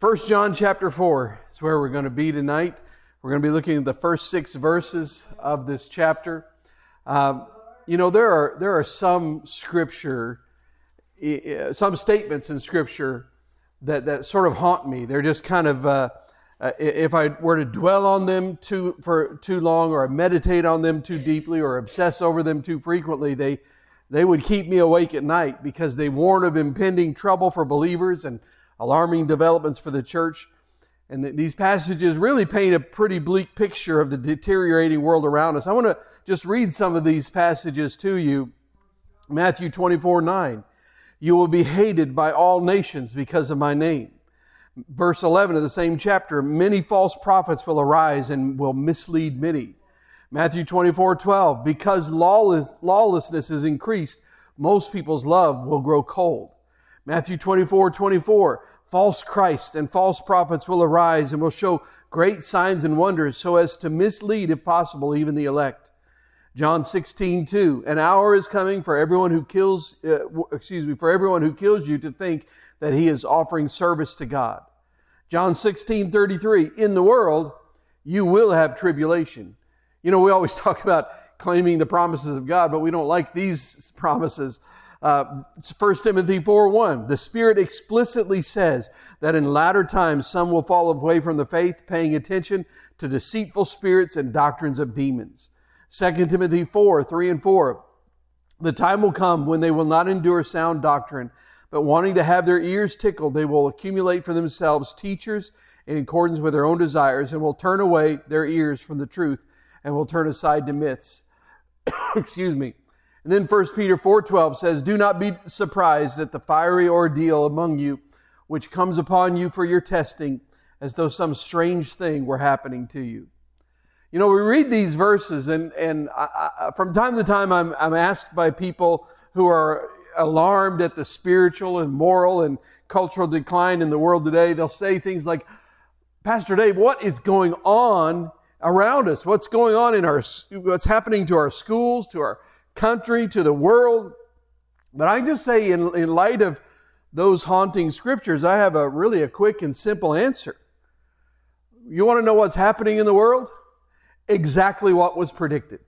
First John chapter 4 is where we're going to be tonight. We're going to be looking at the first six verses of this chapter. Um, you know, there are, there are some scripture, some statements in scripture that, that sort of haunt me. They're just kind of, uh, uh, if I were to dwell on them too, for too long or meditate on them too deeply or obsess over them too frequently, they, they would keep me awake at night because they warn of impending trouble for believers and alarming developments for the church. And these passages really paint a pretty bleak picture of the deteriorating world around us. I want to just read some of these passages to you. Matthew 24, 9. You will be hated by all nations because of my name. Verse 11 of the same chapter, many false prophets will arise and will mislead many. Matthew 24, 12, because lawless, lawlessness is increased, most people's love will grow cold. Matthew 24, 24, false Christs and false prophets will arise and will show great signs and wonders so as to mislead, if possible, even the elect. John 16, 2, an hour is coming for everyone who kills, uh, excuse me, for everyone who kills you to think that he is offering service to God. John 16, 33, in the world, you will have tribulation. You know, we always talk about claiming the promises of God, but we don't like these promises. Uh, 1 Timothy 4 1, the Spirit explicitly says that in latter times some will fall away from the faith, paying attention to deceitful spirits and doctrines of demons. 2 Timothy 4 3 and 4, the time will come when they will not endure sound doctrine, but wanting to have their ears tickled, they will accumulate for themselves teachers in accordance with their own desires and will turn away their ears from the truth and will turn aside to myths. Excuse me. And then 1 Peter 4:12 says, "Do not be surprised at the fiery ordeal among you which comes upon you for your testing, as though some strange thing were happening to you." You know, we read these verses, and and I, I, from time to time, I'm I'm asked by people who are alarmed at the spiritual and moral and cultural decline in the world today. They'll say things like, "Pastor Dave, what is going on around us? What's going on in our what's happening to our schools, to our country, to the world. But I just say, in, in light of those haunting scriptures, I have a really a quick and simple answer. You want to know what's happening in the world? Exactly what was predicted.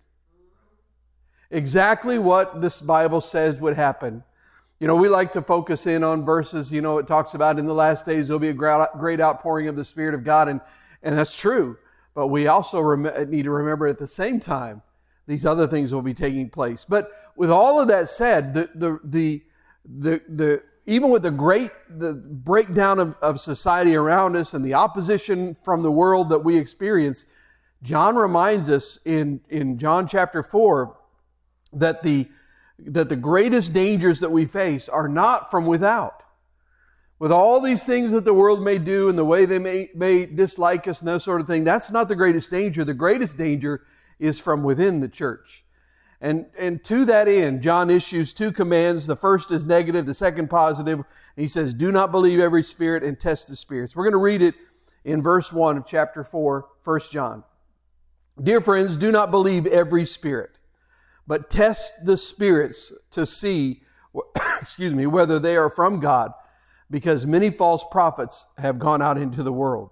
Exactly what this Bible says would happen. You know, we like to focus in on verses, you know, it talks about in the last days there'll be a great outpouring of the Spirit of God, and, and that's true. But we also rem- need to remember at the same time these other things will be taking place. But with all of that said, the, the, the, the, the even with the great the breakdown of, of society around us and the opposition from the world that we experience, John reminds us in, in John chapter 4 that the, that the greatest dangers that we face are not from without. With all these things that the world may do and the way they may, may dislike us and that sort of thing, that's not the greatest danger. The greatest danger is from within the church. And, and to that end, John issues two commands. The first is negative, the second positive. He says, Do not believe every spirit and test the spirits. We're going to read it in verse 1 of chapter 4, 1 John. Dear friends, do not believe every spirit, but test the spirits to see, excuse me, whether they are from God, because many false prophets have gone out into the world.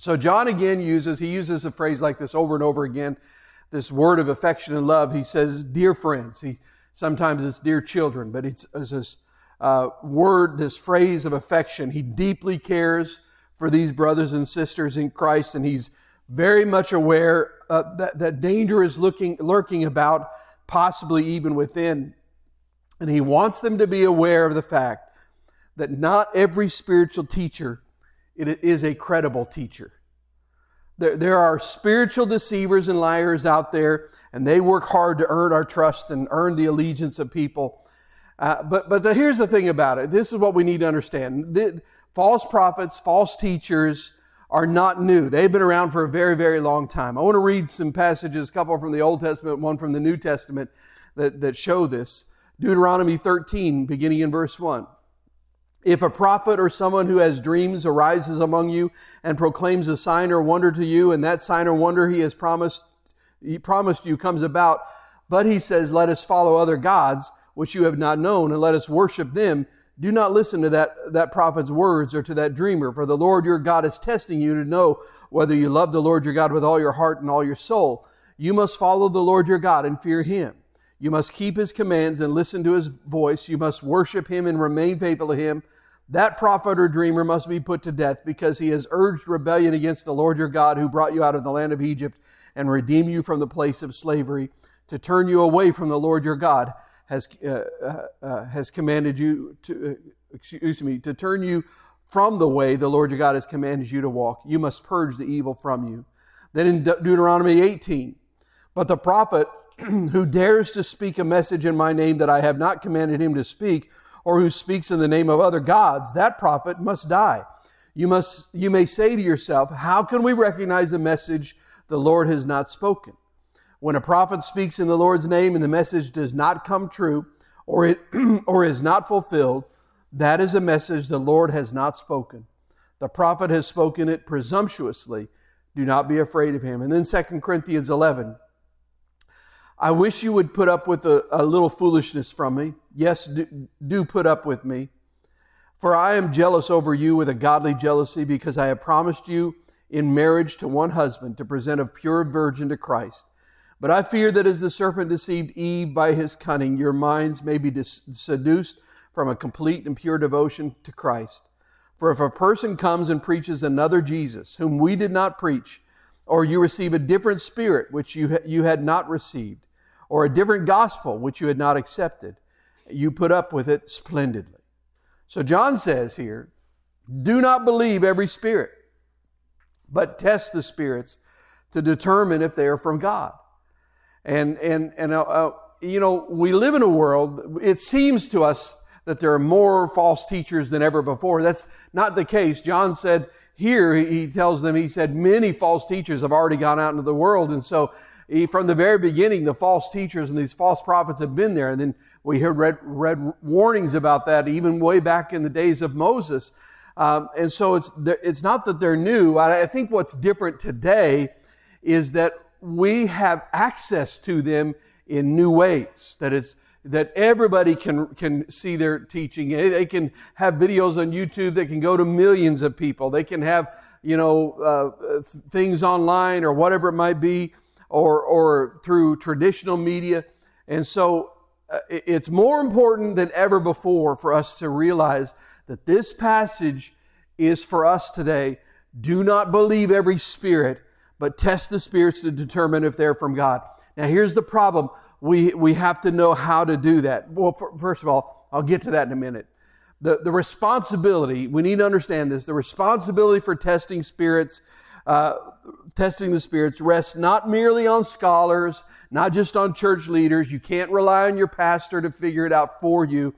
So John again uses, he uses a phrase like this over and over again, this word of affection and love. He says, dear friends. He, sometimes it's dear children, but it's, it's this uh, word, this phrase of affection. He deeply cares for these brothers and sisters in Christ, and he's very much aware uh, that, that danger is looking, lurking about, possibly even within. And he wants them to be aware of the fact that not every spiritual teacher it is a credible teacher. There, there are spiritual deceivers and liars out there, and they work hard to earn our trust and earn the allegiance of people. Uh, but but the, here's the thing about it. This is what we need to understand. The, false prophets, false teachers are not new. They've been around for a very, very long time. I want to read some passages, a couple from the Old Testament, one from the New Testament, that, that show this. Deuteronomy 13, beginning in verse 1. If a prophet or someone who has dreams arises among you and proclaims a sign or wonder to you, and that sign or wonder he has promised, he promised you comes about, but he says, let us follow other gods, which you have not known, and let us worship them, Do not listen to that, that prophet's words or to that dreamer, for the Lord your God is testing you to know whether you love the Lord your God with all your heart and all your soul. You must follow the Lord your God and fear him. You must keep his commands and listen to his voice. You must worship him and remain faithful to him. That prophet or dreamer must be put to death because he has urged rebellion against the Lord your God who brought you out of the land of Egypt and redeemed you from the place of slavery to turn you away from the Lord your God has, uh, uh, uh, has commanded you to, uh, excuse me, to turn you from the way the Lord your God has commanded you to walk. You must purge the evil from you. Then in De- Deuteronomy 18, but the prophet who dares to speak a message in my name that I have not commanded him to speak, or who speaks in the name of other gods, that prophet must die. You must, you may say to yourself, how can we recognize a message the Lord has not spoken? When a prophet speaks in the Lord's name and the message does not come true or, it, or is not fulfilled, that is a message the Lord has not spoken. The prophet has spoken it presumptuously. Do not be afraid of him. And then 2 Corinthians 11. I wish you would put up with a, a little foolishness from me. Yes, do, do put up with me. For I am jealous over you with a godly jealousy because I have promised you in marriage to one husband to present a pure virgin to Christ. But I fear that as the serpent deceived Eve by his cunning, your minds may be dis- seduced from a complete and pure devotion to Christ. For if a person comes and preaches another Jesus, whom we did not preach, or you receive a different spirit which you, ha- you had not received, or a different gospel which you had not accepted, you put up with it splendidly. So John says here, do not believe every spirit, but test the spirits to determine if they are from God. And, and, and, uh, uh, you know, we live in a world, it seems to us that there are more false teachers than ever before. That's not the case. John said here, he tells them, he said, many false teachers have already gone out into the world. And so from the very beginning, the false teachers and these false prophets have been there. And then we heard read, read warnings about that even way back in the days of Moses. Um, and so it's, it's not that they're new. I think what's different today is that we have access to them in new ways. That it's, that everybody can, can see their teaching. They can have videos on YouTube that can go to millions of people. They can have, you know, uh, things online or whatever it might be, or, or through traditional media. And so uh, it's more important than ever before for us to realize that this passage is for us today. Do not believe every spirit, but test the spirits to determine if they're from God. Now, here's the problem. We, we have to know how to do that. Well, for, first of all, I'll get to that in a minute. The, the responsibility, we need to understand this, the responsibility for testing spirits, uh, testing the spirits rests not merely on scholars, not just on church leaders. You can't rely on your pastor to figure it out for you,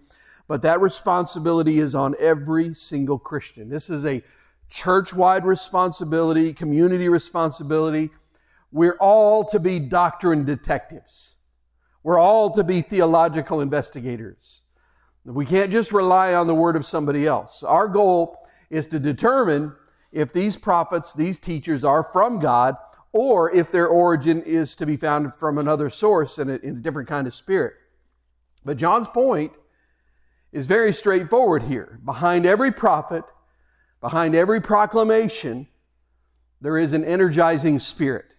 but that responsibility is on every single Christian. This is a church wide responsibility, community responsibility. We're all to be doctrine detectives. We're all to be theological investigators. We can't just rely on the word of somebody else. Our goal is to determine if these prophets, these teachers are from God, or if their origin is to be found from another source in a, in a different kind of spirit. But John's point is very straightforward here. Behind every prophet, Behind every proclamation, there is an energizing spirit.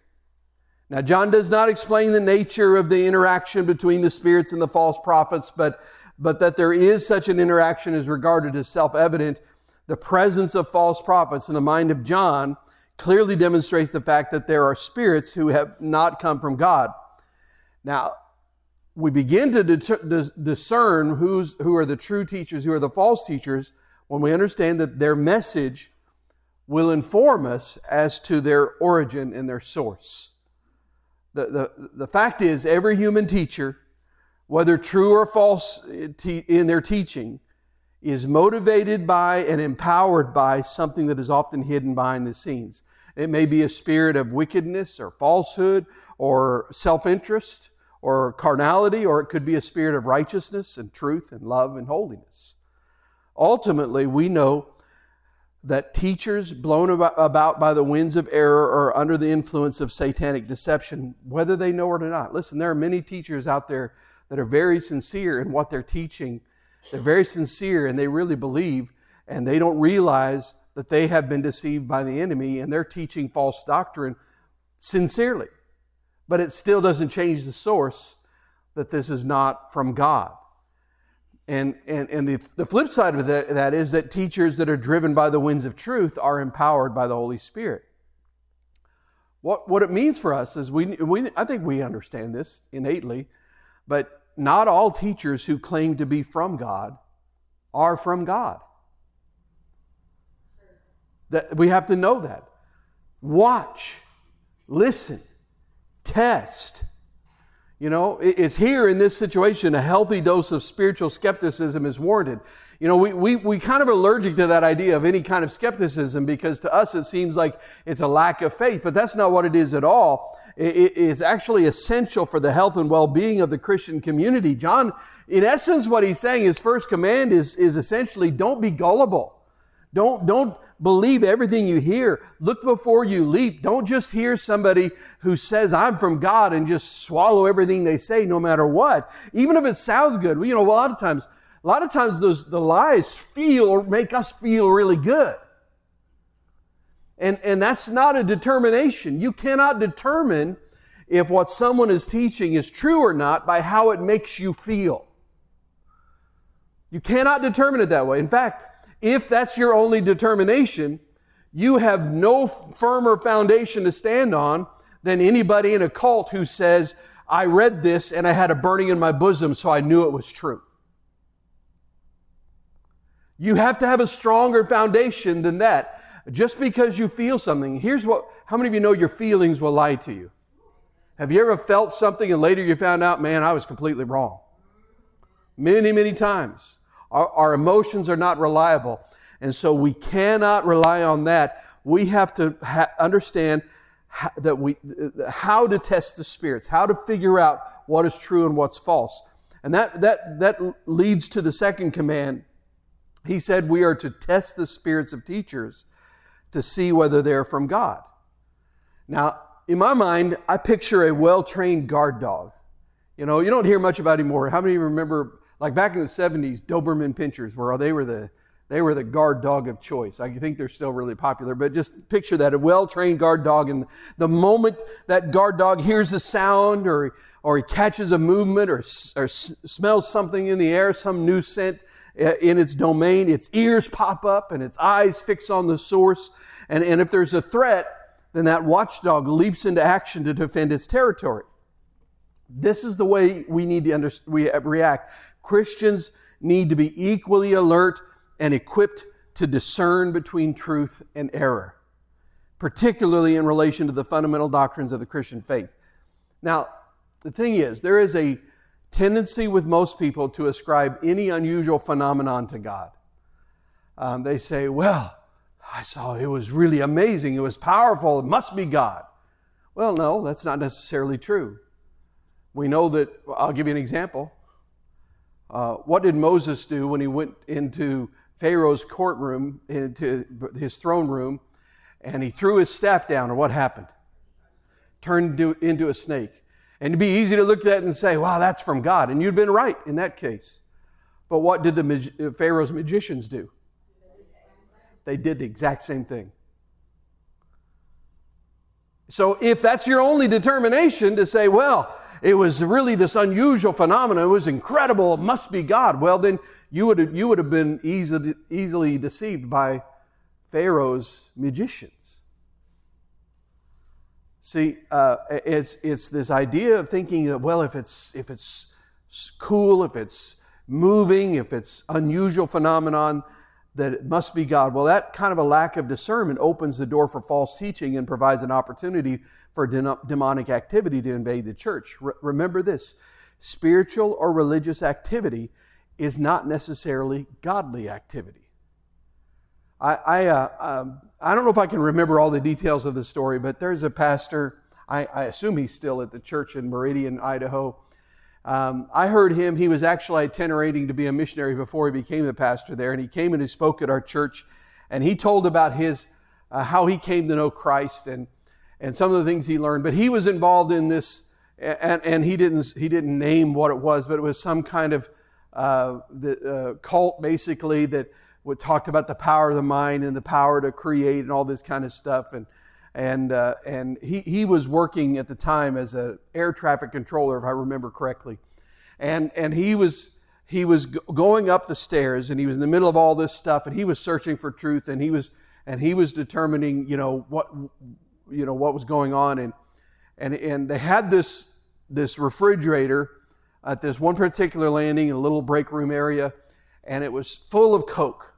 Now, John does not explain the nature of the interaction between the spirits and the false prophets, but, but that there is such an interaction is regarded as self-evident. The presence of false prophets in the mind of John clearly demonstrates the fact that there are spirits who have not come from God. Now, we begin to discern who's, who are the true teachers, who are the false teachers, when we understand that their message will inform us as to their origin and their source. The, the, the fact is, every human teacher, whether true or false eh, in their teaching, is motivated by and empowered by something that is often hidden behind the scenes. It may be a spirit of wickedness or falsehood or self-interest or carnality, or it could be a spirit of righteousness and truth and love and holiness. Ultimately, we know that teachers blown about by the winds of error are under the influence of satanic deception, whether they know it or not. Listen, there are many teachers out there that are very sincere in what they're teaching, they're very sincere and they really believe, and they don't realize that they have been deceived by the enemy and they're teaching false doctrine sincerely. But it still doesn't change the source that this is not from God. And, and, and the, the flip side of that, that is that teachers that are driven by the winds of truth are empowered by the Holy Spirit. What, what it means for us is we, we, I think we understand this innately, but not all teachers who claim to be from God are from God. That we have to know that. Watch, listen, test. You know, it's here in this situation a healthy dose of spiritual skepticism is warranted. You know, we, we, we kind of allergic to that idea of any kind of skepticism because to us it seems like it's a lack of faith, but that's not what it is at all. It, it's actually essential for the health and well-being of the Christian community. John, in essence, what he's saying, his first command is, is essentially don't be gullible. Don't, don't believe everything you hear. Look before you leap. Don't just hear somebody who says, I'm from God and just swallow everything they say no matter what. Even if it sounds good. You know, a lot of times, a lot of times those, the lies feel or make us feel really good. And, and that's not a determination. You cannot determine if what someone is teaching is true or not by how it makes you feel. You cannot determine it that way. In fact, if that's your only determination, you have no firmer foundation to stand on than anybody in a cult who says, I read this and I had a burning in my bosom, so I knew it was true. You have to have a stronger foundation than that. Just because you feel something, here's what, how many of you know your feelings will lie to you? Have you ever felt something and later you found out, man, I was completely wrong? Many, many times. Our, our emotions are not reliable. And so we cannot rely on that. We have to ha- understand how, that we, how to test the spirits, how to figure out what is true and what's false. And that, that, that leads to the second command he said we are to test the spirits of teachers to see whether they're from God. Now, in my mind, I picture a well trained guard dog. You know, you don't hear much about anymore. How many remember, like back in the 70s, Doberman Pinschers, were, they were the they were the guard dog of choice. I think they're still really popular, but just picture that a well trained guard dog. And the moment that guard dog hears a sound or, or he catches a movement or, or smells something in the air, some new scent, in its domain, its ears pop up and its eyes fix on the source. And, and if there's a threat, then that watchdog leaps into action to defend its territory. This is the way we need to under, we react. Christians need to be equally alert and equipped to discern between truth and error, particularly in relation to the fundamental doctrines of the Christian faith. Now, the thing is, there is a tendency with most people to ascribe any unusual phenomenon to God. Um, they say, well, I saw it was really amazing. It was powerful. It must be God. Well, no, that's not necessarily true. We know that, I'll give you an example. Uh, what did Moses do when he went into Pharaoh's courtroom, into his throne room, and he threw his staff down, or what happened? Turned into a snake. And it'd be easy to look at that and say, wow, that's from God. And you'd been right in that case. But what did the uh, Pharaoh's magicians do? They did the exact same thing. So if that's your only determination to say, well, it was really this unusual phenomenon, it was incredible, it must be God, well, then you would have, you would have been easily, easily deceived by Pharaoh's magicians. See, uh, it's, it's this idea of thinking that, well, if it's, if it's cool, if it's moving, if it's unusual phenomenon, that it must be God. Well, that kind of a lack of discernment opens the door for false teaching and provides an opportunity for demonic activity to invade the church. Re- remember this spiritual or religious activity is not necessarily godly activity. I, I, uh, um, I don't know if I can remember all the details of the story, but there's a pastor, I, I assume he's still at the church in Meridian, Idaho. Um, I heard him, he was actually itinerating to be a missionary before he became the pastor there, and he came and he spoke at our church, and he told about his, uh, how he came to know Christ and, and some of the things he learned. But he was involved in this, and, and he, didn't, he didn't name what it was, but it was some kind of uh, the uh, cult basically that would talked about the power of the mind and the power to create and all this kind of stuff. And and uh, and he he was working at the time as an air traffic controller, if I remember correctly. And and he was he was going up the stairs and he was in the middle of all this stuff and he was searching for truth and he was and he was determining you know what you know what was going on and and and they had this this refrigerator at this one particular landing in a little break room area and it was full of coke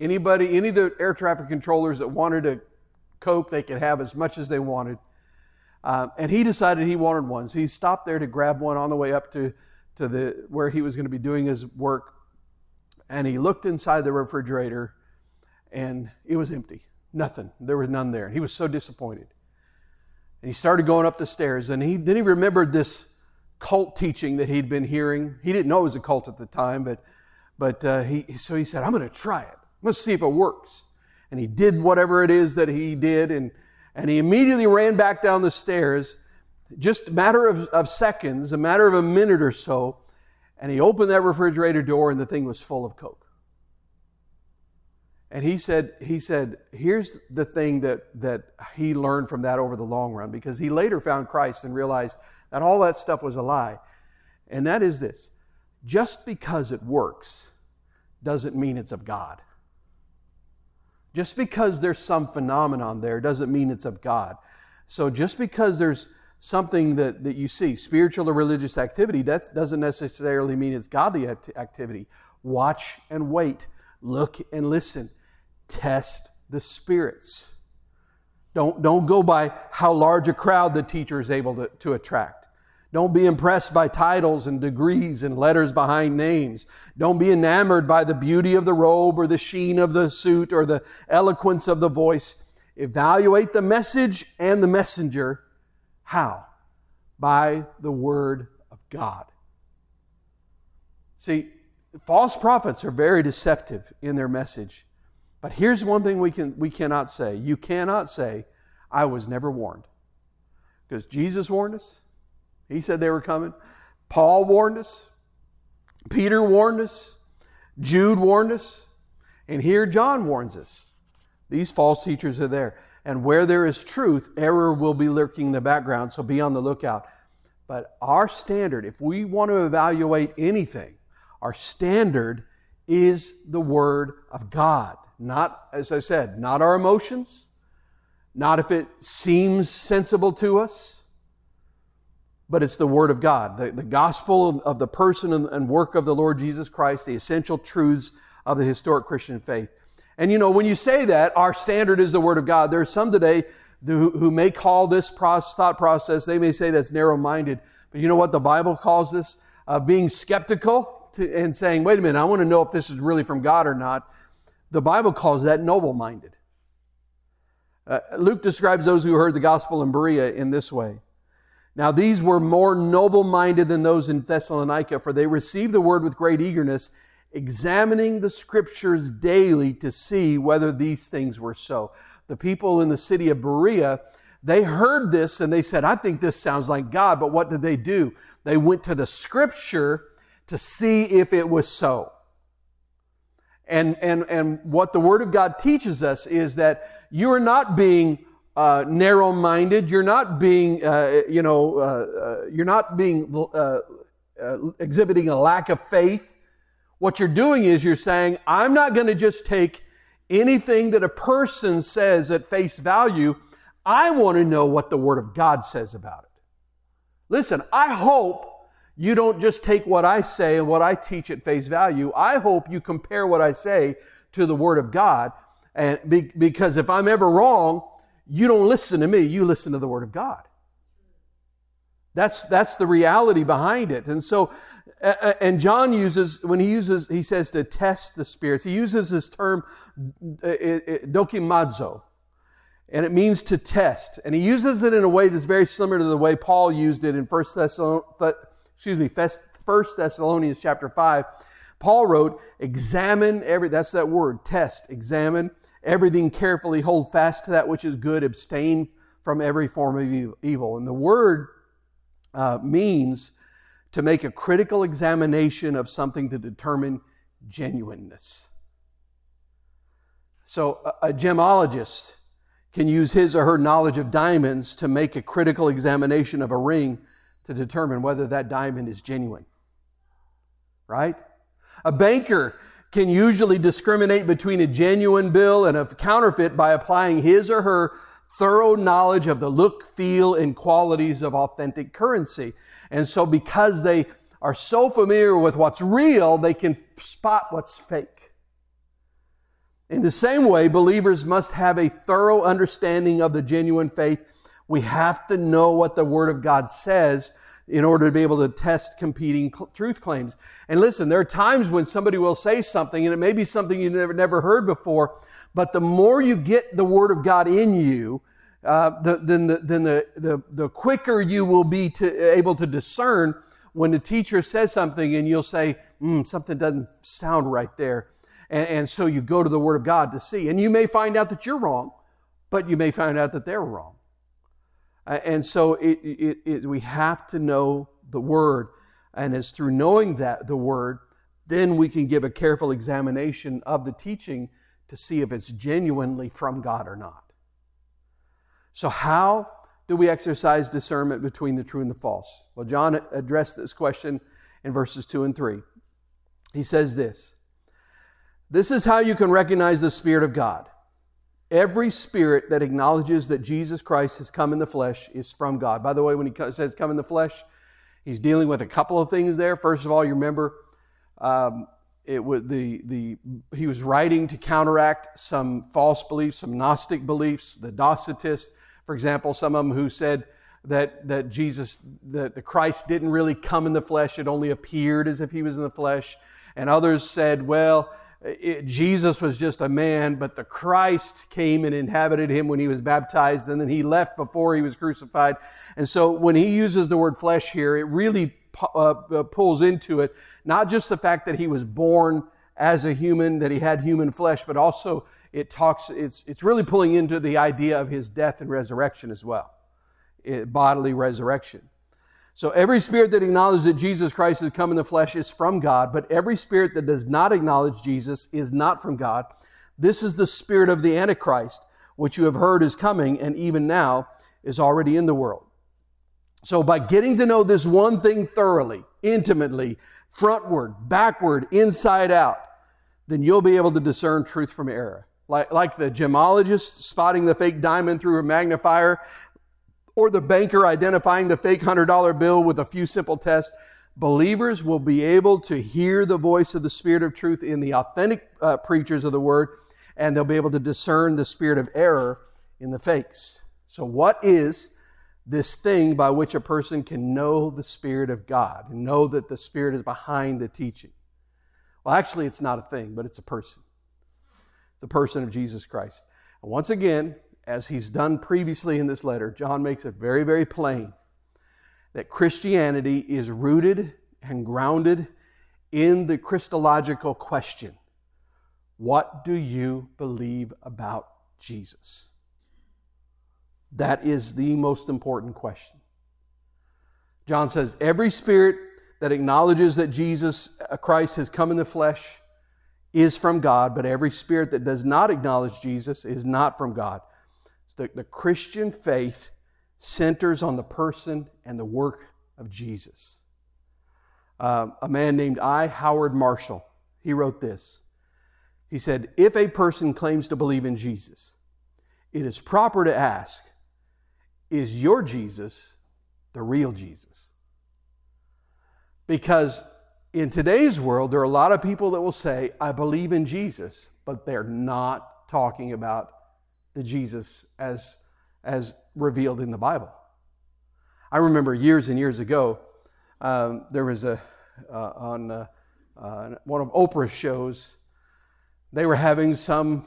anybody any of the air traffic controllers that wanted a coke they could have as much as they wanted. Uh, and he decided he wanted one so he stopped there to grab one on the way up to to the where he was going to be doing his work and he looked inside the refrigerator and it was empty. Nothing. There was none there. He was so disappointed. And he started going up the stairs and he then he remembered this cult teaching that he'd been hearing. He didn't know it was a cult at the time but but uh, he so he said i'm going to try it to see if it works and he did whatever it is that he did and and he immediately ran back down the stairs just a matter of, of seconds, a matter of a minute or so, and he opened that refrigerator door and the thing was full of Coke. And he said, he said, here's the thing that, that he learned from that over the long run, because he later found Christ and realized that all that stuff was a lie. And that is this just because it works doesn't mean it's of God. Just because there's some phenomenon there doesn't mean it's of God. So just because there's something that, that you see, spiritual or religious activity, that doesn't necessarily mean it's godly activity. Watch and wait. Look and listen. Test the spirits. Don't, don't go by how large a crowd the teacher is able to, to attract. Don't be impressed by titles and degrees and letters behind names. Don't be enamored by the beauty of the robe or the sheen of the suit or the eloquence of the voice. Evaluate the message and the messenger how? By the Word of God. See, false prophets are very deceptive in their message. But here's one thing we, can, we cannot say. You cannot say, I was never warned. Because Jesus warned us. He said they were coming. Paul warned us. Peter warned us. Jude warned us. And here John warns us. These false teachers are there. And where there is truth, error will be lurking in the background, so be on the lookout. But our standard, if we want to evaluate anything, our standard is the Word of God. Not, as I said, not our emotions, not if it seems sensible to us, but it's the Word of God, the, the gospel of the person and work of the Lord Jesus Christ, the essential truths of the historic Christian faith. And you know, when you say that, our standard is the Word of God. There are some today who, who may call this process, thought process, they may say that's narrow-minded. But you know what the Bible calls this? Uh, being skeptical to, and saying, wait a minute, I want to know if this is really from God or not. The Bible calls that noble-minded. Uh, Luke describes those who heard the gospel in Berea in this way. Now these were more noble-minded than those in Thessalonica, for they received the word with great eagerness examining the scriptures daily to see whether these things were so. The people in the city of Berea, they heard this and they said, I think this sounds like God. But what did they do? They went to the scripture to see if it was so. And, and, and what the Word of God teaches us is that you are not being uh, narrow-minded. You're not being, uh, you know, uh, uh you're not being uh, uh, exhibiting a lack of faith. What you're doing is you're saying, I'm not going to just take anything that a person says at face value. I want to know what the Word of God says about it. Listen, I hope you don't just take what I say and what I teach at face value. I hope you compare what I say to the Word of God. And because if I'm ever wrong, you don't listen to me, you listen to the Word of God. That's, that's the reality behind it. And so and John uses, when he uses, he says to test the spirits, he uses this term, eh, eh, eh, dokimazo, and it means to test. And he uses it in a way that's very similar to the way Paul used it in First Thessalonians, excuse me, First Thessalonians chapter 5. Paul wrote, examine every, that's that word, test, examine everything carefully, hold fast to that which is good, abstain from every form of evil. And the word uh, means to make a critical examination of something to determine genuineness. So, a, a gemologist can use his or her knowledge of diamonds to make a critical examination of a ring to determine whether that diamond is genuine. Right? A banker can usually discriminate between a genuine bill and a counterfeit by applying his or her thorough knowledge of the look, feel, and qualities of authentic currency. And so because they are so familiar with what's real, they can spot what's fake. In the same way, believers must have a thorough understanding of the genuine faith. We have to know what the Word of God says in order to be able to test competing truth claims. And listen, there are times when somebody will say something and it may be something you never, never heard before, but the more you get the Word of God in you, uh, the, then, the, then the, the, the quicker you will be to, able to discern when the teacher says something and you'll say, mm, something doesn't sound right there. And, and so you go to the Word of God to see. And you may find out that you're wrong, but you may find out that they're wrong. Uh, and so it, it, it, we have to know the Word. And it's through knowing that, the Word, then we can give a careful examination of the teaching to see if it's genuinely from God or not. So, how do we exercise discernment between the true and the false? Well, John addressed this question in verses 2 and 3. He says this This is how you can recognize the Spirit of God. Every spirit that acknowledges that Jesus Christ has come in the flesh is from God. By the way, when he says come in the flesh, he's dealing with a couple of things there. First of all, you remember um, it was the, the, he was writing to counteract some false beliefs, some Gnostic beliefs, the Docetists, for example, some of them who said that, that Jesus, that the Christ didn't really come in the flesh, it only appeared as if he was in the flesh. And others said, well, it, Jesus was just a man, but the Christ came and inhabited him when he was baptized, and then he left before he was crucified. And so when he uses the word flesh here, it really uh, uh, pulls into it not just the fact that he was born as a human, that he had human flesh, but also it talks, it's, it's really pulling into the idea of his death and resurrection as well, it, bodily resurrection. So every spirit that acknowledges that Jesus Christ has come in the flesh is from God, but every spirit that does not acknowledge Jesus is not from God. This is the spirit of the Antichrist, which you have heard is coming and even now is already in the world. So by getting to know this one thing thoroughly, intimately, frontward, backward, inside out, then you'll be able to discern truth from error. Like, like the gemologist spotting the fake diamond through a magnifier, or the banker identifying the fake $100 bill with a few simple tests, believers will be able to hear the voice of the Spirit of truth in the authentic uh, preachers of the Word, and they'll be able to discern the spirit of error in the fakes. So, what is this thing by which a person can know the Spirit of God and know that the Spirit is behind the teaching? Well, actually, it's not a thing, but it's a person. The person of Jesus Christ. And once again, as he's done previously in this letter, John makes it very, very plain that Christianity is rooted and grounded in the Christological question What do you believe about Jesus? That is the most important question. John says, Every spirit that acknowledges that Jesus uh, Christ has come in the flesh is from God, but every spirit that does not acknowledge Jesus is not from God. The, the Christian faith centers on the person and the work of Jesus. Uh, a man named I. Howard Marshall, he wrote this. He said, If a person claims to believe in Jesus, it is proper to ask, Is your Jesus the real Jesus? Because in today's world, there are a lot of people that will say, I believe in Jesus, but they're not talking about the Jesus as, as revealed in the Bible. I remember years and years ago, um, there was a, uh, on uh, uh, one of Oprah's shows, they were having some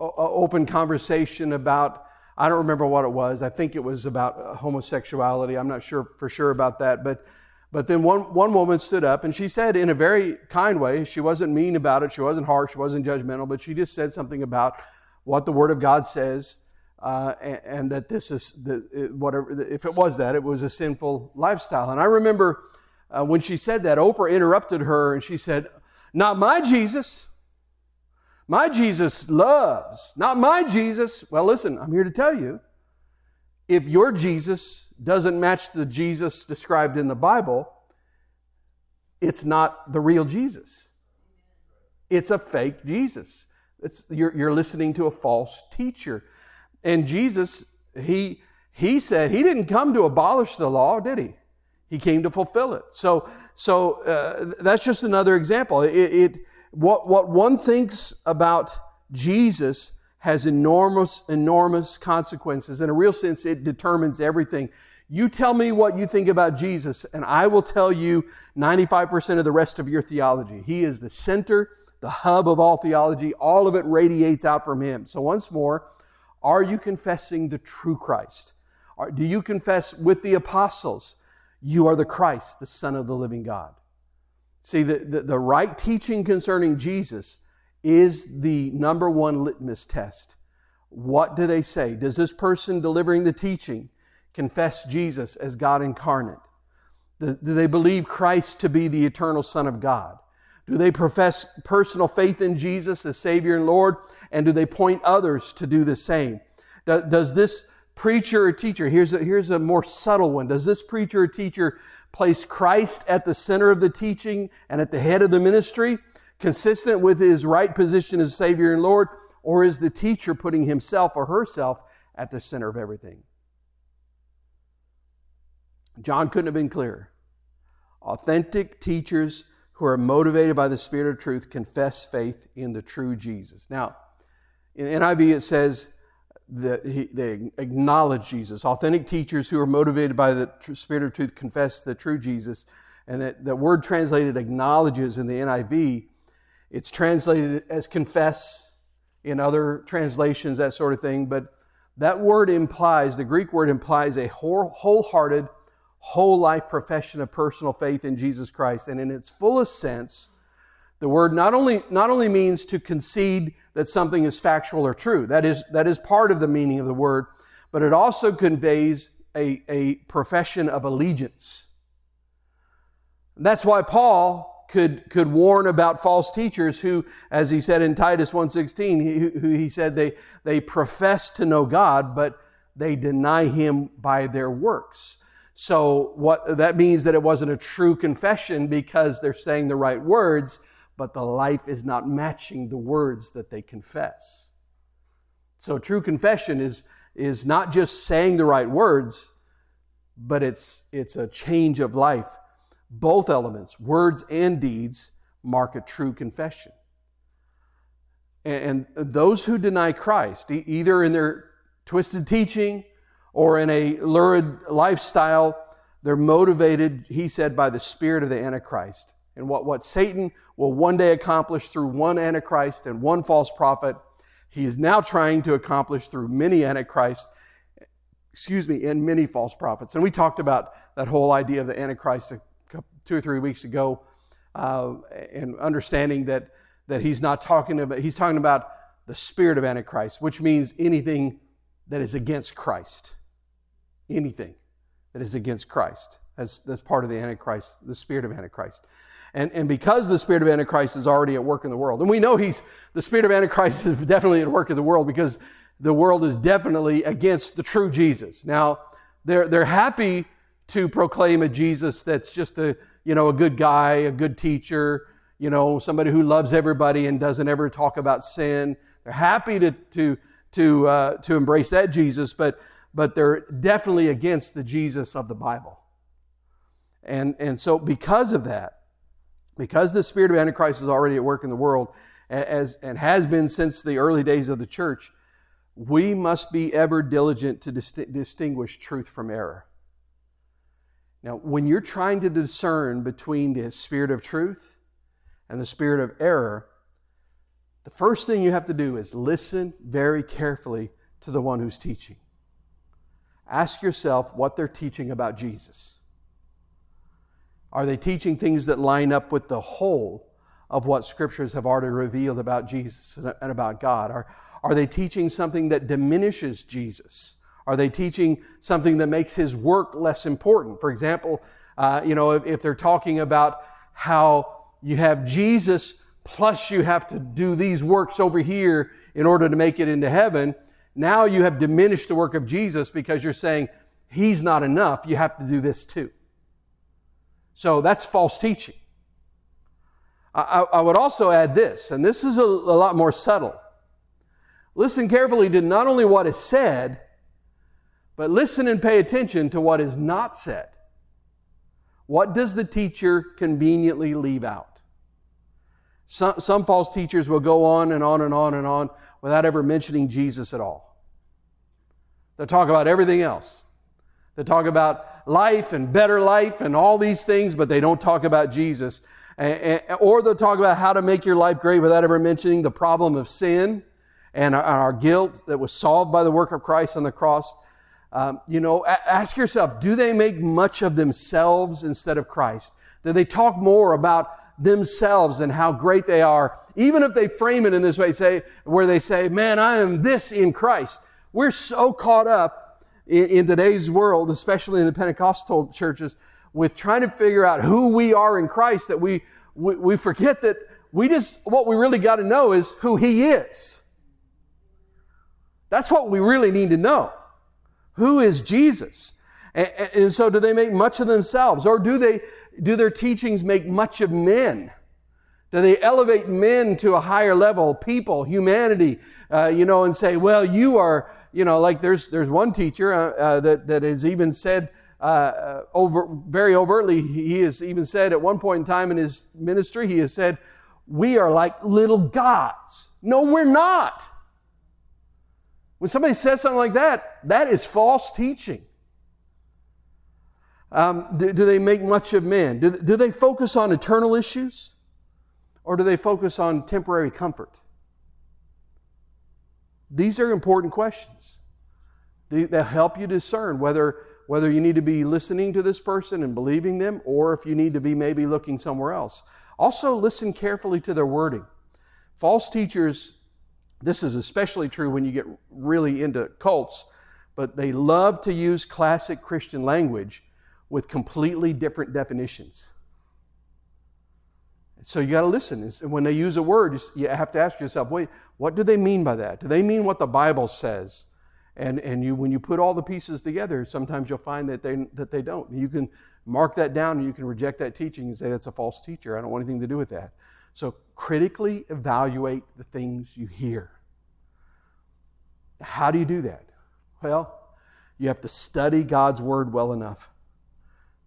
o- open conversation about, I don't remember what it was. I think it was about uh, homosexuality. I'm not sure for sure about that. But, but then one, one woman stood up and she said in a very kind way, she wasn't mean about it, she wasn't harsh, she wasn't judgmental, but she just said something about what the Word of God says, uh, and, and, that this is the, whatever. If it was that, it was a sinful lifestyle. And I remember uh, when she said that, Oprah interrupted her and she said, Not my Jesus. My Jesus loves, not my Jesus. Well, listen, I'm here to tell you if your Jesus doesn't match the Jesus described in the Bible, it's not the real Jesus. It's a fake Jesus. You're, you're listening to a false teacher. And Jesus, he, he said he didn't come to abolish the law, did he? He came to fulfill it. So, so uh, that's just another example. It, it, what, what one thinks about Jesus has enormous, enormous consequences. In a real sense, it determines everything. You tell me what you think about Jesus, and I will tell you 95% of the rest of your theology. He is the center, the hub of all theology. All of it radiates out from Him. So once more, are you confessing the true Christ? do you confess with the apostles, you are the Christ, the Son of the living God? See, the, the, the right teaching concerning Jesus is the number one litmus test. What do they say? Does this person delivering the teaching confess Jesus as God incarnate? Do, do they believe Christ to be the eternal Son of God? Do they profess personal faith in Jesus as Savior and Lord? And do they point others to do the same? Does this preacher or teacher, here's a, here's a more subtle one. Does this preacher or teacher place Christ at the center of the teaching and at the head of the ministry, consistent with his right position as Savior and Lord? Or is the teacher putting himself or herself at the center of everything? John couldn't have been clearer. Authentic teachers who are motivated by the Spirit of truth confess faith in the true Jesus. Now, in NIV it says, that he, they acknowledge Jesus. Authentic teachers who are motivated by the Spirit of truth confess the true Jesus. And that the word translated acknowledges in the NIV, it's translated as confess in other translations, that sort of thing. But that word implies, the Greek word implies a wholehearted, whole life profession of personal faith in Jesus Christ. And in its fullest sense, the word not only, not only means to concede that something is factual or true. That is, that is part of the meaning of the word, but it also conveys a, a profession of allegiance. That's why Paul could, could warn about false teachers who, as he said in Titus 1.16, he, who he said they, they profess to know God, but they deny him by their works. So what, that means that it wasn't a true confession because they're saying the right words, but the life is not matching the words that they confess. So true confession is, is not just saying the right words, but it's, it's a change of life. Both elements, words and deeds, mark a true confession. And, and those who deny Christ, either in their twisted teaching or in a lurid lifestyle, they're motivated, he said, by the spirit of the Antichrist and what, what Satan will one day accomplish through one Antichrist and one false prophet, he is now trying to accomplish through many Antichrists, excuse me, and many false prophets. And we talked about that whole idea of the Antichrist two or three weeks ago, uh, and understanding that, that he's not talking about, he's talking about the spirit of Antichrist, which means anything that is against Christ. Anything that is against Christ. That's, that's part of the Antichrist, the spirit of Antichrist. And, and because the spirit of Antichrist is already at work in the world, and we know he's, the spirit of Antichrist is definitely at work in the world because the world is definitely against the true Jesus. Now, they're, they're happy to proclaim a Jesus that's just a, you know, a good guy, a good teacher, you know, somebody who loves everybody and doesn't ever talk about sin. They're happy to, to, to, uh, to embrace that Jesus, but, but they're definitely against the Jesus of the Bible. And, and so because of that, because the spirit of Antichrist is already at work in the world, as, and has been since the early days of the church, we must be ever diligent to distinguish truth from error. Now, when you're trying to discern between the spirit of truth and the spirit of error, the first thing you have to do is listen very carefully to the one who's teaching. Ask yourself what they're teaching about Jesus. Are they teaching things that line up with the whole of what scriptures have already revealed about Jesus and about God? Are, are they teaching something that diminishes Jesus? Are they teaching something that makes his work less important? For example, Uh, you know, if, if they're talking about how you have Jesus plus you have to do these works over here in order to make it into heaven, now you have diminished the work of Jesus because you're saying he's not enough. You have to do this too. So that's false teaching. I, I would also add this, and this is a, a lot more subtle. Listen carefully to not only what is said, but listen and pay attention to what is not said. What does the teacher conveniently leave out? Some, some false teachers will go on and on and on and on without ever mentioning Jesus at all. They'll talk about everything else. They talk about life and better life and all these things, but they don't talk about Jesus. Or they'll talk about how to make your life great without ever mentioning the problem of sin and our guilt that was solved by the work of Christ on the cross. Um, you know, ask yourself, do they make much of themselves instead of Christ? Do they talk more about themselves and how great they are? Even if they frame it in this way, say, where they say, man, I am this in Christ. We're so caught up in, in today's world, especially in the Pentecostal churches, with trying to figure out who we are in Christ that we, we, we forget that we just, what we really got to know is who He is. That's what we really need to know. Who is Jesus? And, and, so do they make much of themselves? Or do they, do their teachings make much of men? Do they elevate men to a higher level, people, humanity, uh, you know, and say, well, you are, you know, like there's, there's one teacher uh, uh, that, that has even said, uh, uh, over, very overtly, he has even said at one point in time in his ministry, he has said, we are like little gods. No, we're not. When somebody says something like that, that is false teaching. Um, do, do, they make much of men? Do, do they focus on eternal issues? Or do they focus on temporary comfort? These are important questions. They, they help you discern whether, whether you need to be listening to this person and believing them, or if you need to be maybe looking somewhere else. Also, listen carefully to their wording. False teachers this is especially true when you get really into cults, but they love to use classic Christian language with completely different definitions. So you got to listen. And when they use a word, you have to ask yourself, wait, what do they mean by that? Do they mean what the Bible says? And, and you, when you put all the pieces together, sometimes you'll find that they, that they don't. You can mark that down and you can reject that teaching and say that's a false teacher. I don't want anything to do with that. So critically evaluate the things you hear. How do you do that? Well, you have to study God's word well enough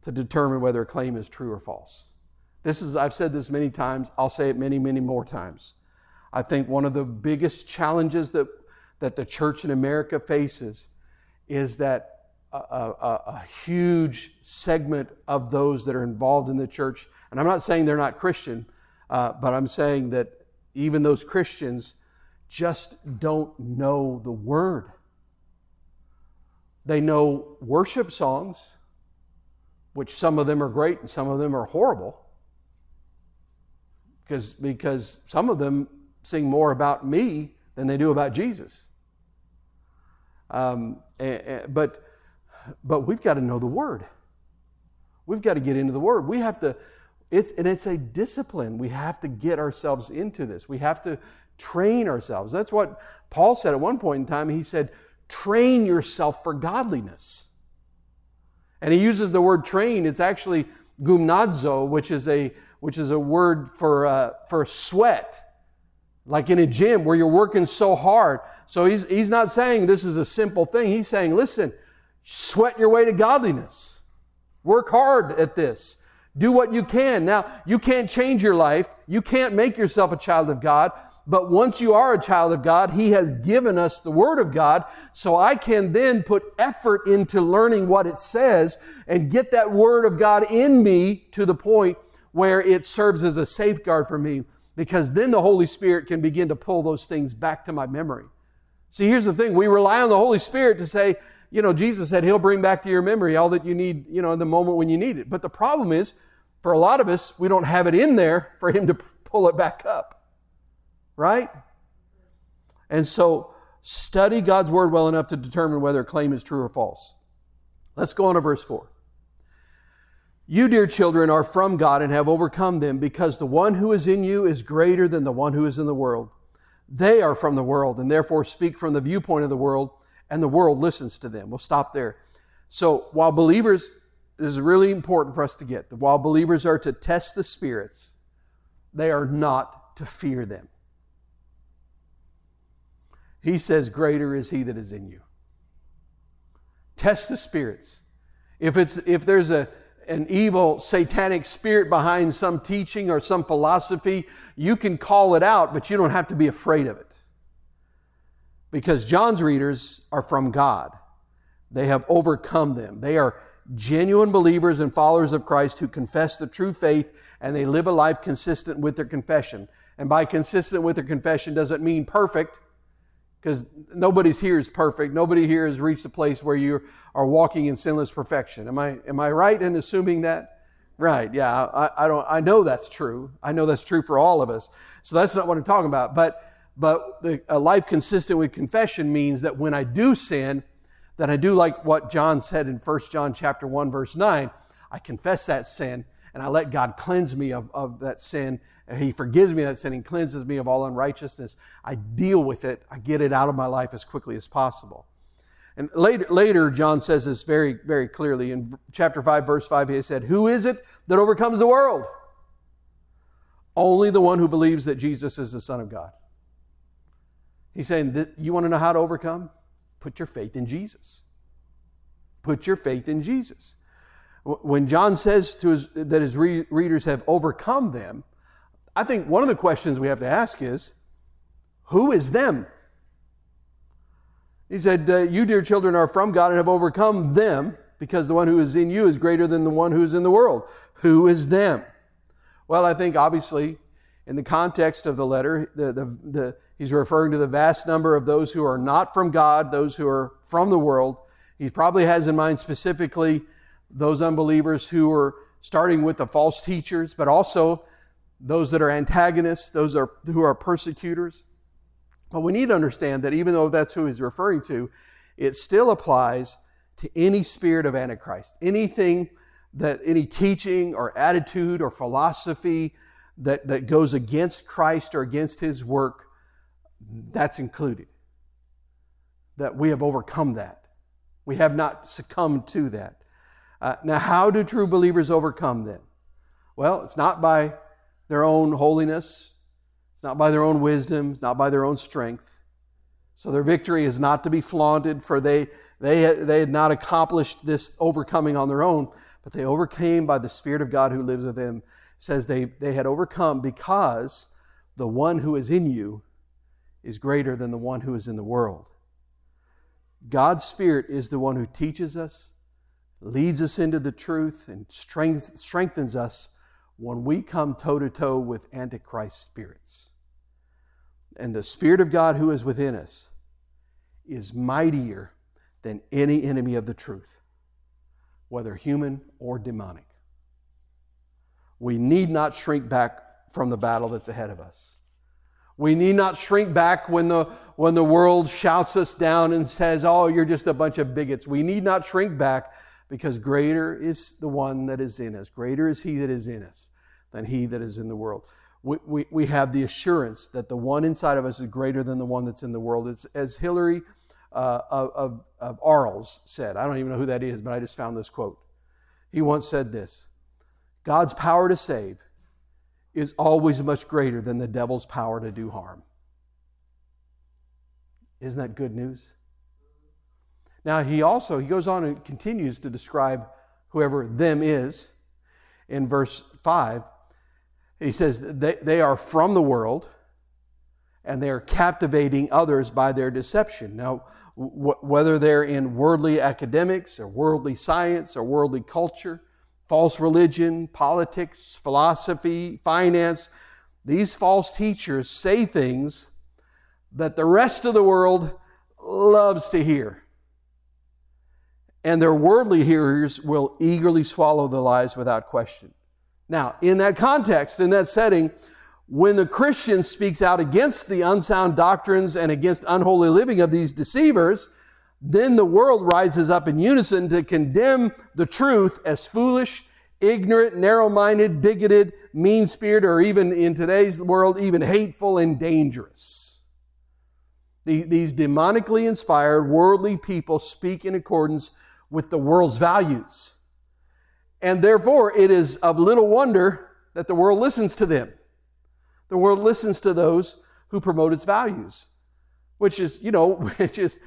to determine whether a claim is true or false. This is, I've said this many times, I'll say it many, many more times. I think one of the biggest challenges that, that the church in America faces is that a, a, a, huge segment of those that are involved in the church, and I'm not saying they're not Christian, uh, but I'm saying that even those Christians just don't know the Word. They know worship songs, which some of them are great and some of them are horrible. Because, because some of them sing more about me than they do about Jesus. Um, but, but we've got to know the Word. We've got to get into the Word. We have to, it's, and it's a discipline. We have to get ourselves into this. We have to train ourselves. That's what Paul said at one point in time. He said, train yourself for godliness. And he uses the word train. It's actually gymnazo, which is a, which is a word for, uh, for sweat. Like in a gym where you're working so hard. So he's, he's not saying this is a simple thing. He's saying, listen, sweat your way to godliness. Work hard at this. Do what you can. Now, you can't change your life. You can't make yourself a child of God. But once you are a child of God, He has given us the Word of God. So I can then put effort into learning what it says and get that Word of God in me to the point where it serves as a safeguard for me. Because then the Holy Spirit can begin to pull those things back to my memory. See, here's the thing. We rely on the Holy Spirit to say, you know, Jesus said He'll bring back to your memory all that you need, you know, in the moment when you need it. But the problem is, for a lot of us, we don't have it in there for Him to pull it back up right? And so study God's word well enough to determine whether a claim is true or false. Let's go on to verse 4. You, dear children, are from God and have overcome them because the one who is in you is greater than the one who is in the world. They are from the world and therefore speak from the viewpoint of the world and the world listens to them. We'll stop there. So while believers, this is really important for us to get, while believers are to test the spirits, they are not to fear them. He says, greater is he that is in you. Test the spirits. If it's, if there's a, an evil satanic spirit behind some teaching or some philosophy, you can call it out, but you don't have to be afraid of it. Because John's readers are from God. They have overcome them. They are genuine believers and followers of Christ who confess the true faith and they live a life consistent with their confession. And by consistent with their confession doesn't mean perfect because nobody's here is perfect. Nobody here has reached a place where you are walking in sinless perfection. Am I, am I right in assuming that? Right. Yeah. I, I don't, I know that's true. I know that's true for all of us. So that's not what I'm talking about. But, but the, a life consistent with confession means that when I do sin, that I do like what John said in 1 John chapter 1 verse 9. I confess that sin and I let God cleanse me of, of that sin he forgives me that sin and cleanses me of all unrighteousness. I deal with it. I get it out of my life as quickly as possible. And later, later, John says this very, very clearly. In chapter 5, verse 5, he said, Who is it that overcomes the world? Only the one who believes that Jesus is the Son of God. He's saying, You want to know how to overcome? Put your faith in Jesus. Put your faith in Jesus. When John says to his, that his re- readers have overcome them, I think one of the questions we have to ask is who is them? He said, uh, You, dear children, are from God and have overcome them because the one who is in you is greater than the one who is in the world. Who is them? Well, I think obviously in the context of the letter, the, the, the, he's referring to the vast number of those who are not from God, those who are from the world. He probably has in mind specifically those unbelievers who are starting with the false teachers, but also those that are antagonists, those are, who are persecutors. But we need to understand that even though that's who he's referring to, it still applies to any spirit of Antichrist. Anything that, any teaching or attitude or philosophy that, that goes against Christ or against his work, that's included. That we have overcome that. We have not succumbed to that. Uh, now, how do true believers overcome then? Well, it's not by their own holiness. It's not by their own wisdom. It's not by their own strength. So their victory is not to be flaunted, for they, they, had, they had not accomplished this overcoming on their own, but they overcame by the Spirit of God who lives within them. It says they, they had overcome because the one who is in you is greater than the one who is in the world. God's Spirit is the one who teaches us, leads us into the truth, and strengthens us when we come toe to toe with Antichrist spirits. And the Spirit of God who is within us is mightier than any enemy of the truth, whether human or demonic. We need not shrink back from the battle that's ahead of us. We need not shrink back when the, when the world shouts us down and says, Oh, you're just a bunch of bigots. We need not shrink back because greater is the one that is in us. Greater is he that is in us than he that is in the world. We, we, we have the assurance that the one inside of us is greater than the one that's in the world. It's as Hilary uh, of, of Arles said. I don't even know who that is, but I just found this quote. He once said this God's power to save is always much greater than the devil's power to do harm. Isn't that good news? Now, he also, he goes on and continues to describe whoever them is in verse 5. He says they, they are from the world and they're captivating others by their deception. Now, w- whether they're in worldly academics or worldly science or worldly culture, false religion, politics, philosophy, finance, these false teachers say things that the rest of the world loves to hear and their worldly hearers will eagerly swallow the lies without question. Now, in that context, in that setting, when the Christian speaks out against the unsound doctrines and against unholy living of these deceivers, then the world rises up in unison to condemn the truth as foolish, ignorant, narrow minded, bigoted, mean spirited, or even in today's world, even hateful and dangerous. These demonically inspired, worldly people speak in accordance with the world's values. And therefore, it is of little wonder that the world listens to them. The world listens to those who promote its values, which is, you know, which is,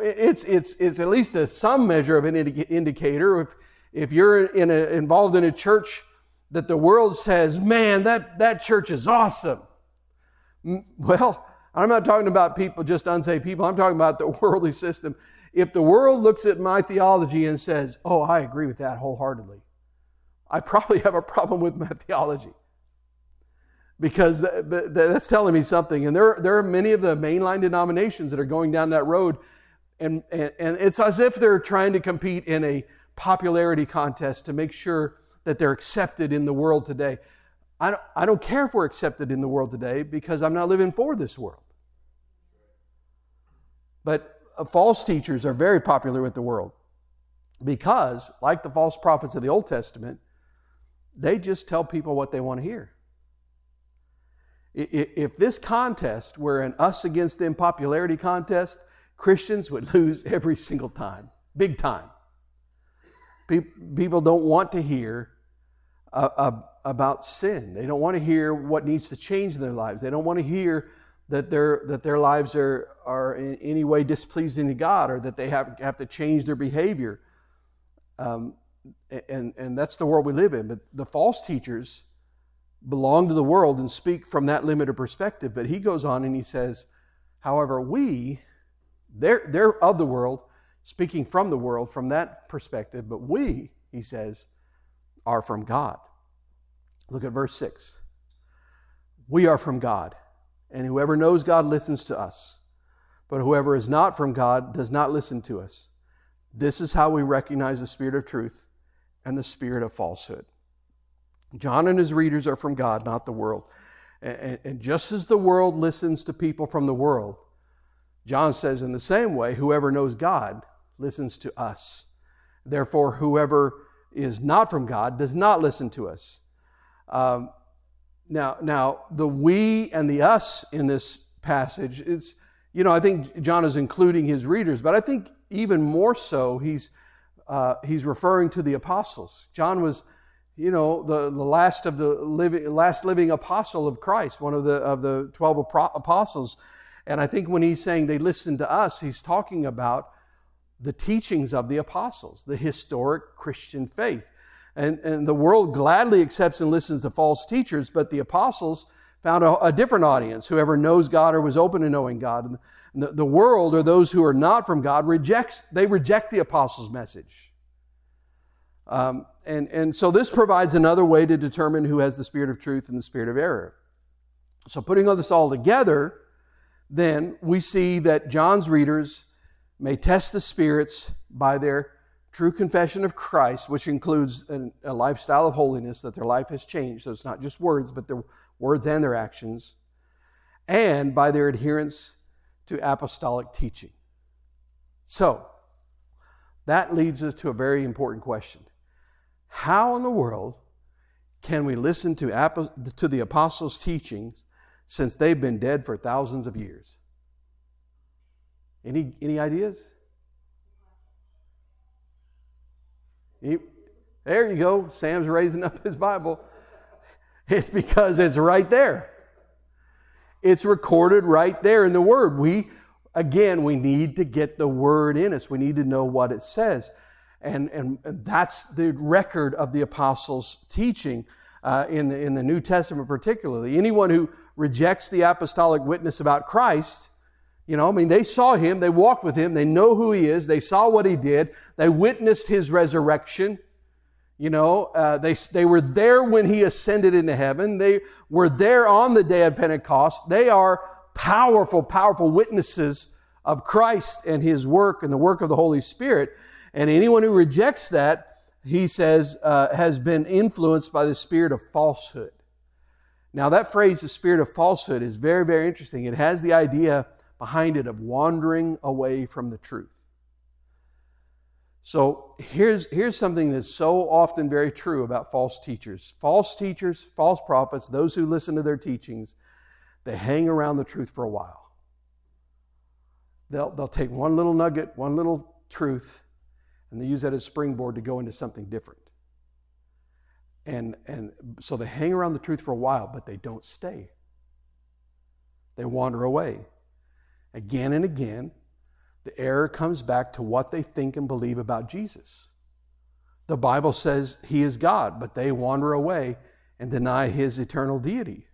it's, it's, it's at least a, some measure of an indicator. If, if you're in a, involved in a church that the world says, man, that, that church is awesome. Well, I'm not talking about people, just unsaved people. I'm talking about the worldly system. If the world looks at my theology and says, oh, I agree with that wholeheartedly, I probably have a problem with my theology because that's telling me something. And there, there are many of the mainline denominations that are going down that road, and, and, and it's as if they're trying to compete in a popularity contest to make sure that they're accepted in the world today. I don't, I don't care if we're accepted in the world today because I'm not living for this world. But Uh, false teachers are very popular with the world because, like the false prophets of the Old Testament, they just tell people what they want to hear. If this contest were an us against them popularity contest, Christians would lose every single time, big time. People don't want to hear uh, uh, about sin. They don't want to hear what needs to change in their lives. They don't want to hear that their, that their lives are, are in any way displeasing to God or that they have, have to change their behavior. Um, and, and that's the world we live in. But the false teachers belong to the world and speak from that limited perspective. But he goes on and he says, however, we, they're, they're of the world, speaking from the world from that perspective, but we, he says, are from God. Look at verse 6. We are from God, and whoever knows God listens to us. But whoever is not from God does not listen to us. This is how we recognize the spirit of truth and the spirit of falsehood. John and his readers are from God, not the world. And, just as the world listens to people from the world, John says in the same way, whoever knows God listens to us. Therefore, whoever is not from God does not listen to us. Um, now, now, the we and the us in this passage, it's, you know, I think John is including his readers, but I think even more so, he's, uh, he's referring to the apostles. John was you know, the, the last of the living, last living apostle of Christ, one of the, of the 12 apostles. And I think when he's saying they listen to us, he's talking about the teachings of the apostles, the historic Christian faith. And, and the world gladly accepts and listens to false teachers, but the apostles found a, a different audience. Whoever knows God or was open to knowing God. And the, the world or those who are not from God rejects, they reject the apostles' message. Um, and, and so this provides another way to determine who has the spirit of truth and the spirit of error. So putting all this all together, then we see that John's readers may test the spirits by their true confession of Christ, which includes an, a lifestyle of holiness, that their life has changed. So it's not just words, but their words and their actions, and by their adherence to apostolic teaching. So, that leads us to a very important question. How in the world can we listen to, to the apostles' teachings since they've been dead for thousands of years? Any, any ideas? Any, there you go. Sam's raising up his Bible. It's because it's right there. It's recorded right there in the Word. We, again, we need to get the Word in us. We need to know what it says. And, and, and that's the record of the apostles' teaching uh, in, the, in the New Testament, particularly. Anyone who rejects the apostolic witness about Christ, you know, I mean, they saw him, they walked with him, they know who he is, they saw what he did, they witnessed his resurrection. You know, uh, they, they were there when he ascended into heaven. They were there on the day of Pentecost. They are powerful, powerful witnesses of Christ and his work and the work of the Holy Spirit. And anyone who rejects that, he says, uh, has been influenced by the spirit of falsehood. Now, that phrase, the spirit of falsehood, is very, very interesting. It has the idea behind it of wandering away from the truth. So here's, here's something that's so often very true about false teachers. False teachers, false prophets, those who listen to their teachings, they hang around the truth for a while. They'll, they'll take one little nugget, one little truth, and they use that as a springboard to go into something different. And, and so they hang around the truth for a while, but they don't stay. They wander away. Again and again, the error comes back to what they think and believe about Jesus. The Bible says he is God, but they wander away and deny his eternal deity.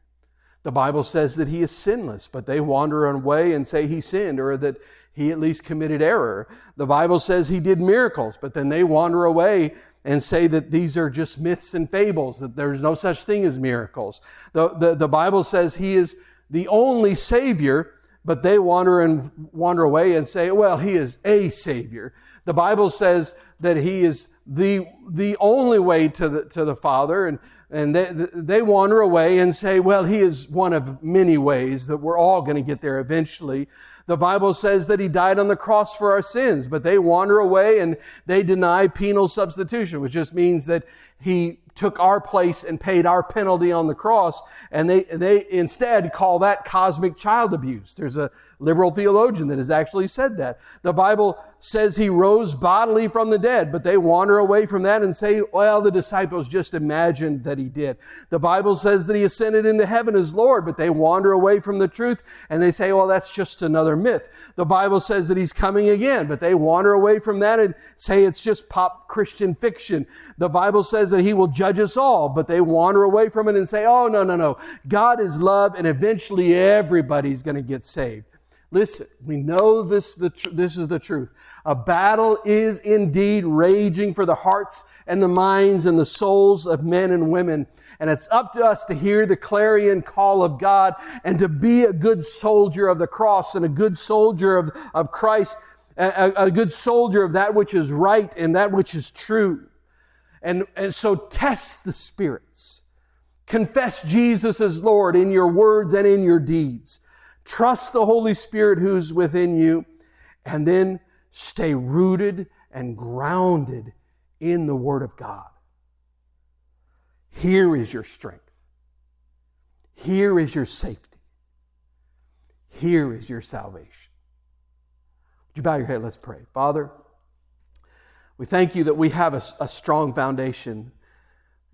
The Bible says that he is sinless, but they wander away and say he sinned or that he at least committed error. The Bible says he did miracles, but then they wander away and say that these are just myths and fables, that there's no such thing as miracles. The, the, the Bible says he is the only Savior, but they wander and wander away and say, well, he is a savior. The Bible says that he is the, the only way to the, to the Father, and, and they, they wander away and say, well, he is one of many ways that we're all going to get there eventually. The Bible says that he died on the cross for our sins, but they wander away and they deny penal substitution, which just means that he took our place and paid our penalty on the cross. And they, they instead call that cosmic child abuse. There's a liberal theologian that has actually said that. The Bible says he rose bodily from the dead, but they wander away from that and say, well, the disciples just imagined that he did. The Bible says that he ascended into heaven as Lord, but they wander away from the truth and they say, well, that's just another myth. The Bible says that he's coming again, but they wander away from that and say it's just pop Christian fiction. The Bible says that he will judge us all, but they wander away from it and say, oh, no, no, no. God is love and eventually everybody's going to get saved. Listen, we know this, the, this is the truth. A battle is indeed raging for the hearts and the minds and the souls of men and women. And it's up to us to hear the clarion call of God and to be a good soldier of the cross and a good soldier of, of Christ, a, a good soldier of that which is right and that which is true. And, and so test the spirits. Confess Jesus as Lord in your words and in your deeds. Trust the Holy Spirit who's within you, and then stay rooted and grounded in the Word of God. Here is your strength. Here is your safety. Here is your salvation. Would you bow your head? Let's pray. Father, we thank you that we have a, a strong foundation.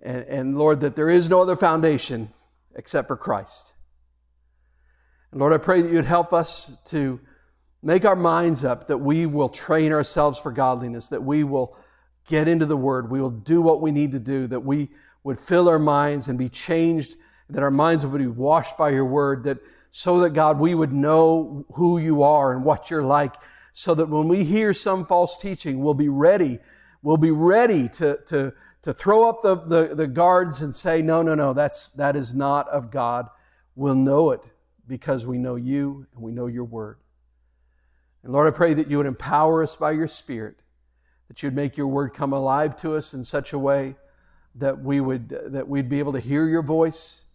And, and Lord, that there is no other foundation except for Christ. And Lord, I pray that you'd help us to make our minds up that we will train ourselves for godliness, that we will get into the Word, we will do what we need to do, that we would fill our minds and be changed, that our minds would be washed by your Word, that so that God, we would know who you are and what you're like, so that when we hear some false teaching, we'll be ready, we'll be ready to, to, to throw up the, the, the guards and say, no, no, no, that's, that is not of God. We'll know it because we know you and we know your word. And Lord, I pray that you would empower us by your Spirit, that you'd make your word come alive to us in such a way that we would that we'd be able to hear your voice,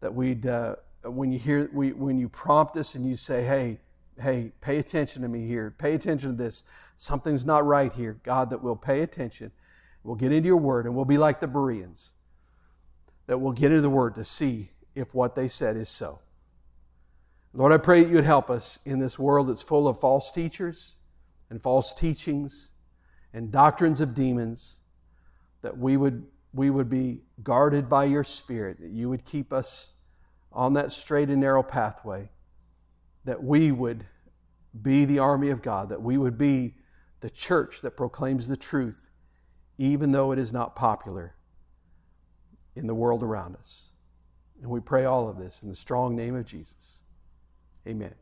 that we'd uh, when you hear we, when you prompt us and you say, "Hey, hey, pay attention to me here. Pay attention to this. Something's not right here." God, that we'll pay attention. We'll get into your word and we'll be like the Bereans. That we'll get into the word to see if what they said is so. Lord, I pray that you would help us in this world that's full of false teachers and false teachings and doctrines of demons, that we would, we would be guarded by your Spirit, that you would keep us on that straight and narrow pathway, that we would be the army of God, that we would be the church that proclaims the truth, even though it is not popular in the world around us. And we pray all of this in the strong name of Jesus. Amen.